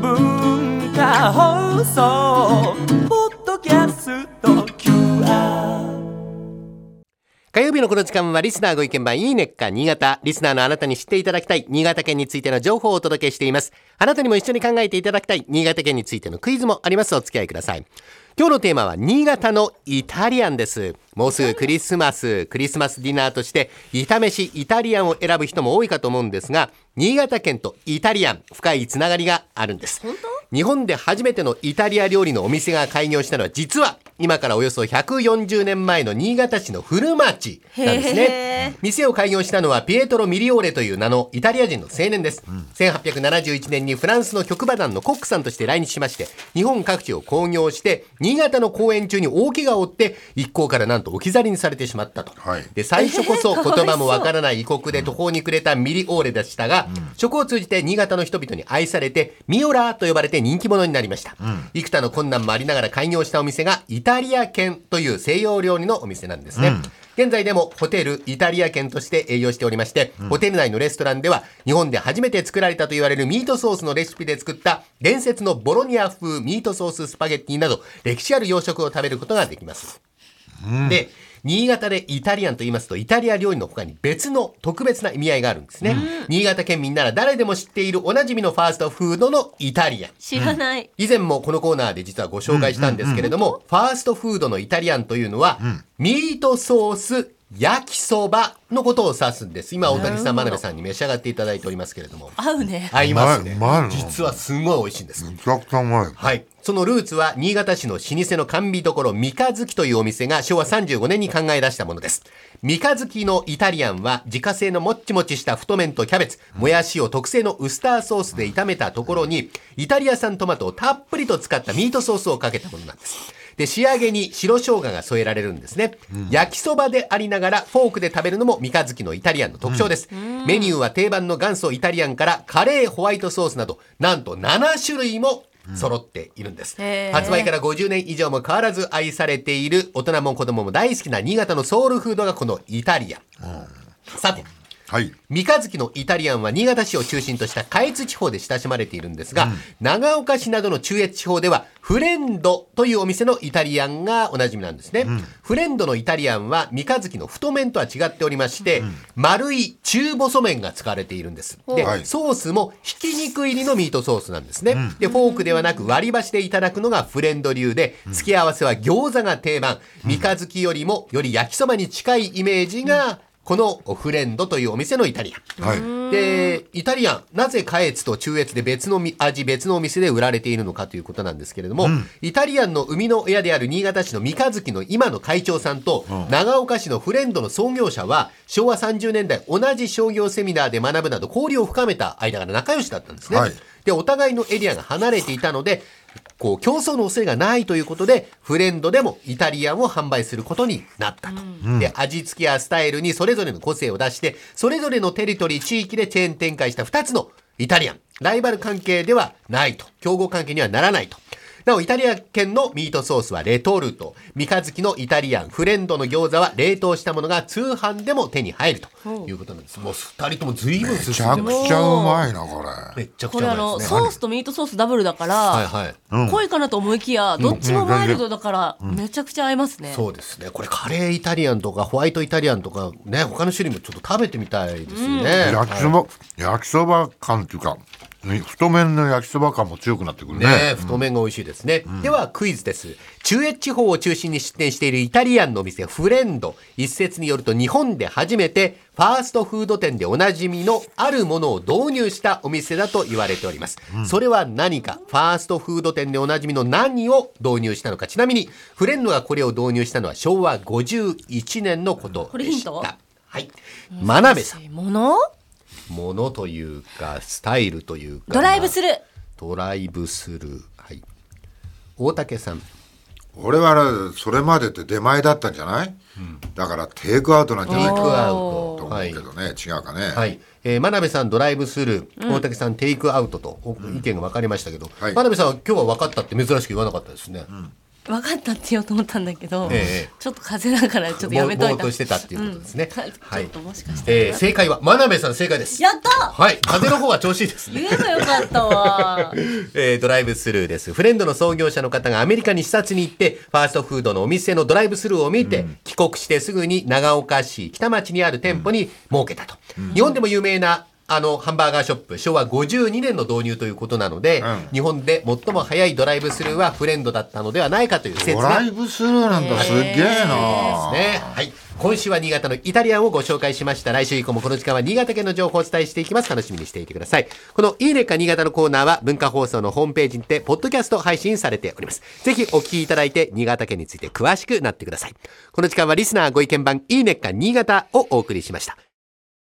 文化放送火曜日のこの時間はリスナーご意見番いいねっか新潟。リスナーのあなたに知っていただきたい新潟県についての情報をお届けしています。あなたにも一緒に考えていただきたい新潟県についてのクイズもあります。お付き合いください。今日のテーマは新潟のイタリアンです。もうすぐクリスマス、クリスマスディナーとして、炒めしイタリアンを選ぶ人も多いかと思うんですが、新潟県とイタリアン、深いつながりがあるんです。日本で初めてのイタリア料理のお店が開業したのは、実は今からおよそ140年前の新潟市の古町なんですね。店を開業したのはピエトロ・ミリオーレという名のイタリア人の青年です。1871年にフランスの局馬団のコックさんとして来日しまして、日本各地を興行して、新潟の公演中に大怪我を負って、一行からなんと置き去りにされてしまったと。はいで、最初こそ 言葉もわからない異国で途方に暮れたミリオーレでしたが、そこを通じて新潟の人々に愛されて、ミオラーと呼ばれて人気者になりました。幾多の困難もありながら開業したお店が、イタリア軒という西洋料理のお店なんですね。現在でもホテルイタリア軒として営業しておりまして、ホテル内のレストランでは日本で初めて作られたと言われるミートソースのレシピで作った伝説のボロニア風ミートソーススパゲッティなど歴史ある洋食を食べることができます。で、新潟でイタリアンと言いますと、イタリア料理の他に別の特別な意味合いがあるんですね。新潟県民なら誰でも知っているおなじみのファーストフードのイタリアン。知らない。以前もこのコーナーで実はご紹介したんですけれども、ファーストフードのイタリアンというのは、ミートソース焼きそばのことを指すんです。今、大谷さん、真鍋さんに召し上がっていただいておりますけれども。合うね。合いますね。実はすごい美味しいんです。めちゃくちゃうまい。はい。そのルーツは、新潟市の老舗の甘味処三日月というお店が昭和35年に考え出したものです。三日月のイタリアンは、自家製のもっちもちした太麺とキャベツ、もやしを特製のウスターソースで炒めたところに、イタリア産トマトをたっぷりと使ったミートソースをかけたものなんです。で、仕上げに白生姜が添えられるんですね。焼きそばでありながら、フォークで食べるのも三日月のイタリアンの特徴です。メニューは定番の元祖イタリアンから、カレー、ホワイトソースなど、なんと7種類も揃っているんです。へー発売から50年以上も変わらず愛されている大人も子供も大好きな新潟のソウルフードがこのイタリアン。さて、はい。三日月のイタリアンは新潟市を中心とした下越地方で親しまれているんですが、長岡市などの中越地方ではフレンドというお店のイタリアンがおなじみなんですね。フレンドのイタリアンは三日月の太麺とは違っておりまして、丸い中細麺が使われているんです。で、はいソースもひき肉入りのミートソースなんですね。で、フォークではなく割り箸でいただくのがフレンド流で、付け合わせは餃子が定番。三日月よりもより焼きそばに近いイメージが、このフレンドというお店のイタリアン。はい。で、イタリアン、なぜ下越と中越で別のみ味、別のお店で売られているのかということなんですけれども、イタリアンの生みの親である新潟市の三日月の今の会長さんと、長岡市のフレンドの創業者は、昭和30年代同じ商業セミナーで学ぶなど交流を深めた間柄仲良しだったんですね。はいで、お互いのエリアが離れていたので、こう、競争の恐れがないということで、フレンドでもイタリアンを販売することになったと。で、味付けやスタイルにそれぞれの個性を出して、それぞれのテリトリー、地域でチェーン展開した2つのイタリアン。ライバル関係ではないと。競合関係にはならないと。なお、イタリア圏のミートソースはレトルト。三日月のイタリアン、フレンドの餃子は冷凍したものが通販でも手に入るということなんです。もう二人とも随分めち進んでます。ゃくちゃうまいな、これ。めっちゃくこれあの、ちゃうまいですね。ソースとミートソースダブルだから、はいはい。濃いかなと思いきや、どっちもマイルドだから、めちゃくちゃ合いますね。そうですね。これカレーイタリアンとかホワイトイタリアンとかね、他の種類もちょっと食べてみたいですよね。焼きそば、焼きそば感っていうか、太麺の焼きそば感も強くなってくるね。ね太麺が美味しいですね。ではクイズです。中越地方を中心に出店しているイタリアンの店フレンド。一説によると日本で初めてファーストフード店でおなじみのあるものを導入したお店だと言われております。それは何か？ファーストフード店でおなじみの何を導入したのか？ちなみにフレンドがこれを導入したのは昭和51年のことこれヒント？でした。はい。真鍋さん。もの？ものというか、スタイルというか。ドライブする。ドライブする。はい。大竹さん。俺はねそれまでって出前だったんじゃない、だからテイクアウトなんじゃないかテイクアウとト。はい思うけ。どね、違うかね。はい。えー、真鍋さんドライブスルー、大竹さんテイクアウトとお意見が分かりましたけど、はい真鍋さんは今日は分かったって珍しく言わなかったですね。分かったって言おうと思ったんだけど、ええちょっと風邪だからちょっとやめといた。ぼしてたっていうことですね。うん。はい。もしかして、えー正解は真鍋さん正解です。やった！はい。風の方は調子いいですね。言えばよかったわ。えードライブスルーです。フレンドの創業者の方がアメリカに視察に行って、ファーストフードのお店のドライブスルーを見て、帰国してすぐに長岡市北町にある店舗に設けたと。日本でも有名なあの、ハンバーガーショップ、昭和52年の導入ということなので、うん日本で最も早いドライブスルーはフレンドだったのではないかという説ドがライブスルーなんだ、すっげえな。ね。はい。今週は新潟のイタリアンをご紹介しました。来週以降もこの時間は新潟県の情報をお伝えしていきます。楽しみにしていてください。このいいねか新潟のコーナーは文化放送のホームページにて、ポッドキャスト配信されております。ぜひお聞きいただいて、新潟県について詳しくなってください。この時間はリスナーご意見番いいねか新潟をお送りしました。